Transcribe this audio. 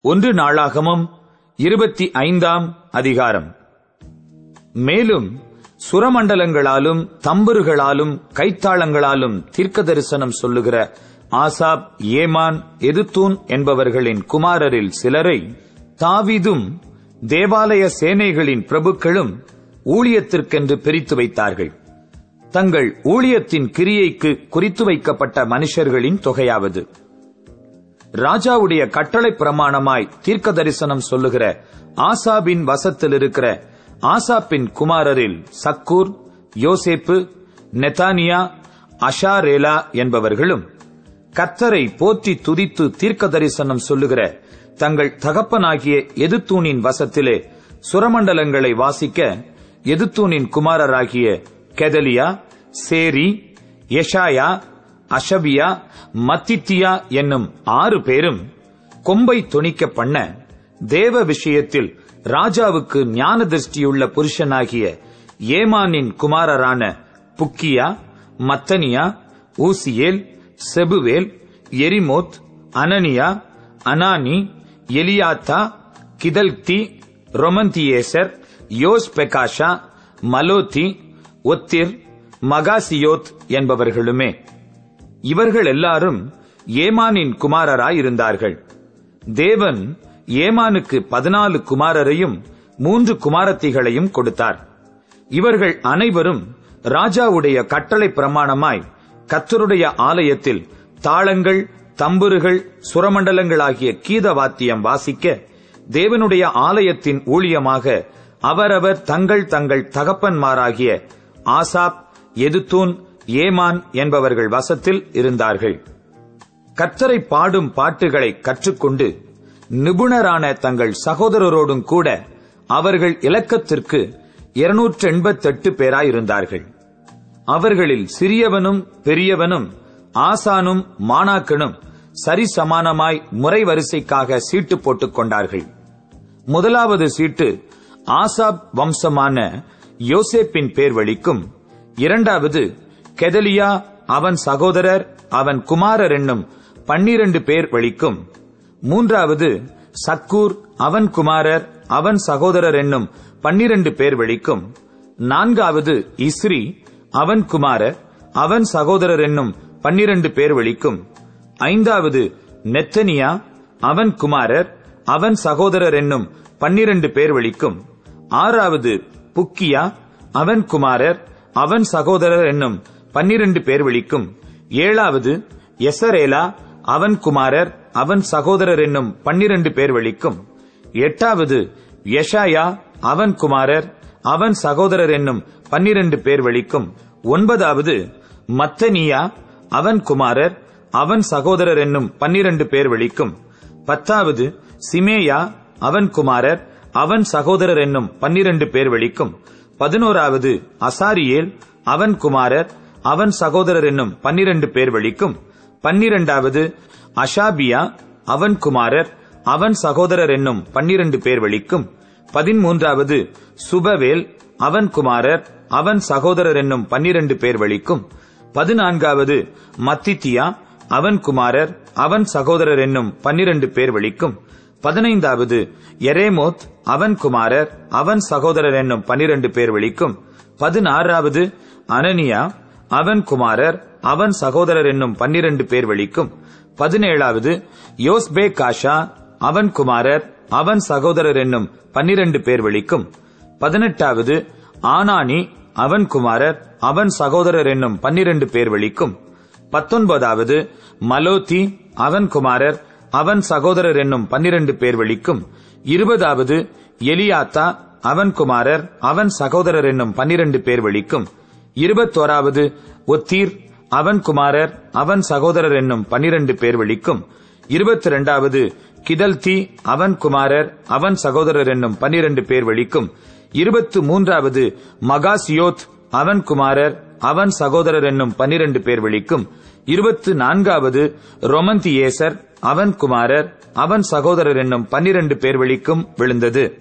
ஒன்று நாளாகமும் இருபத்தி ஐந்தாம் அதிகாரம். மேலும் சுரமண்டலங்களாலும் தம்புருகளாலும் கைத்தாளங்களாலும் தீர்க்க தரிசனம் சொல்லுகிற ஆசாப் ஏமான் எதுத்தூன் என்பவர்களின் குமாரரில் சிலரை தாவிதும் தேவாலய சேனைகளின் பிரபுக்களும் ஊழியத்திற்கென்று பிரித்து வைத்தார்கள். தங்கள் ஊழியத்தின் கிரியைக்கு குறித்து வைக்கப்பட்ட மனுஷர்களின் தொகையாவது. ராஜாவுடைய கட்டளை பிரமாணமாய் தீர்க்க தரிசனம் சொல்லுகிற ஆசாபின் வசத்தில் இருக்கிற ஆசாப்பின் குமாரரில் சக்கூர் யோசேப்பு நெத்தானியா அஷாரேலா என்பவர்களும் கத்தரை போற்றி துதித்து தீர்க்க தரிசனம் சொல்லுகிற தங்கள் தகப்பனாகிய எதுத்தூணின் வசத்திலே சுரமண்டலங்களை வாசிக்க எதுத்தூனின் குமாரராகிய கெதலியா சேரி எஷாயா அஷபியா மத்தித்தியா என்னும் ஆறு பேரும் கொம்பை துணிக்க பண்ண தேவ விஷயத்தில் ராஜாவுக்கு ஞான திருஷ்டியுள்ள புருஷனாகிய ஏமானின் குமாரரான Bukkiah Mattaniah Uzziel Shebuel Jerimoth Hananiah Hanani Eliathah Giddalti Romamtiezer Joshbekashah Mallothi ஒத்திர் Mahazioth என்பவர்களுமே. இவர்கள் எல்லாரும் ஏமானின் குமாரராயிருந்தார்கள். தேவன் ஏமானுக்கு பதினாலு குமாரரையும் மூன்று குமாரத்திகளையும் கொடுத்தார். இவர்கள் அனைவரும் ராஜாவுடைய கட்டளை பிரமாணமாய் கத்தருடைய ஆலயத்தில் தாளங்கள் தம்புருகள் சுரமண்டலங்களாகிய கீத வாத்தியம் வாசிக்க தேவனுடைய ஆலயத்தின் ஊழியமாக அவரவர் தங்கள் தங்கள் தகப்பன்மாராகிய ஆசாப் எதுத்தூன் ஏமான் என்பவர்கள் வசத்தில் இருந்தார்கள். கர்த்தரை பாடும் பாட்டுகளை கற்றுக்கொண்டு நிபுணரான தங்கள் சகோதரரோடும் கூட அவர்கள் இலக்கத்திற்கு இருநூற்று எண்பத்தெட்டு பேராயிருந்தார்கள். அவர்களில் சிறியவனும் பெரியவனும் ஆசானும் மாணாக்கனும் சரிசமானமாய் முறை வரிசைக்காக சீட்டு போட்டுக் கொண்டார்கள். முதலாவது சீட்டு ஆசாப் வம்சமான யோசேப்பின் பேர் வழிக்கும் இரண்டாவது கெதலியா அவன் சகோதரர் அவன் குமாரர் என்னும் பன்னிரண்டு பேர் வழிக்கும். மூன்றாவது சக்கூர் அவன் குமாரர் அவன் சகோதரர் என்னும் பன்னிரண்டு பேர் வழிக்கும். நான்காவது இஸ்ரி அவன் குமாரர் அவன் சகோதரர் என்னும் பன்னிரண்டு பேர் வழிக்கும். ஐந்தாவது நெத்தனியா அவன் குமாரர் அவன் சகோதரர் என்னும் பன்னிரண்டு பேர் வழிக்கும். ஆறாவது புக்கியா அவன் குமாரர் அவன் சகோதரர் என்னும் பன்னிரண்டு பேர் விழிக்கும். ஏழாவது எசரேலா அவன் குமாரர் அவன் சகோதரர் என்னும் பன்னிரண்டு பேர் வழிக்கும். எட்டாவது யஷாயா அவன் குமாரர் அவன் சகோதரர் என்னும் பன்னிரண்டு பேர் வழிக்கும். ஒன்பதாவது மத்தனியா அவன் குமாரர் அவன் சகோதரர் என்னும் பன்னிரண்டு பேர் வழிக்கும். பத்தாவது சிமேயா அவன் குமாரர் அவன் சகோதரர் என்னும் பன்னிரண்டு பேர் வழிக்கும். பதினோராவது அசாரியேல் அவன் குமாரர் அவன் சகோதரர் என்னும் பன்னிரண்டு பேர் வழிக்கும் பன்னிரண்டாவது அஷாபியா அவன் குமாரர் அவன் சகோதரர் என்னும் பன்னிரண்டு பேர் வழிக்கும் பதிமூன்றாவது சுபவேல் அவன் குமாரர் அவன் சகோதரர் என்னும் பன்னிரண்டு பேர் வழிக்கும் பதினான்காவது மத்தித்தியா அவன் குமாரர் அவன் சகோதரர் என்னும் பன்னிரண்டு பேர் வழிக்கும் பதினைந்தாவது எரேமோத் அவன் குமாரர் அவன் சகோதரர் என்னும் பன்னிரண்டு பேர் வழிக்கும் பதினாறாவது அனனியா அவன் குமாரர் அவன் சகோதரர் என்னும் பன்னிரண்டு பேர் வழிக்கும் பதினேழாவது யோஸ்பே காஷா அவன் குமாரர் அவன் சகோதரர் என்னும் பன்னிரண்டு பேர் வழிக்கும் பதினெட்டாவது ஆனானி அவன் குமாரர் அவன் சகோதரர் என்னும் பன்னிரண்டு பேர் வழிக்கும் பத்தொன்பதாவது மலோத்தி அவன் குமாரர் அவன் சகோதரர் என்னும் பன்னிரண்டு பேர் வழிக்கும் இருபதாவது எலியாத்தா அவன் குமாரர் அவன் சகோதரர் என்னும் பன்னிரண்டு பேர் வழிக்கும் இருபத்தோராவது ஒத்தீர் அவன் குமாரர் அவன் சகோதரர் என்னும் பன்னிரண்டு பேர் வழிக்கும். இருபத்தி இரண்டாவது கிதல்தி அவன் குமாரர் அவன் சகோதரர் என்னும் பன்னிரண்டு பேர் வழிக்கும். இருபத்து மூன்றாவது மகாசியோத் அவன் குமாரர் அவன் சகோதரர் என்னும் பன்னிரண்டு பேர் வழிக்கும். இருபத்து நான்காவது ரொமந்தியேசர் அவன் குமாரர் அவன் சகோதரர் என்னும் பன்னிரண்டு பேர் வழிக்கும் விழுந்தது.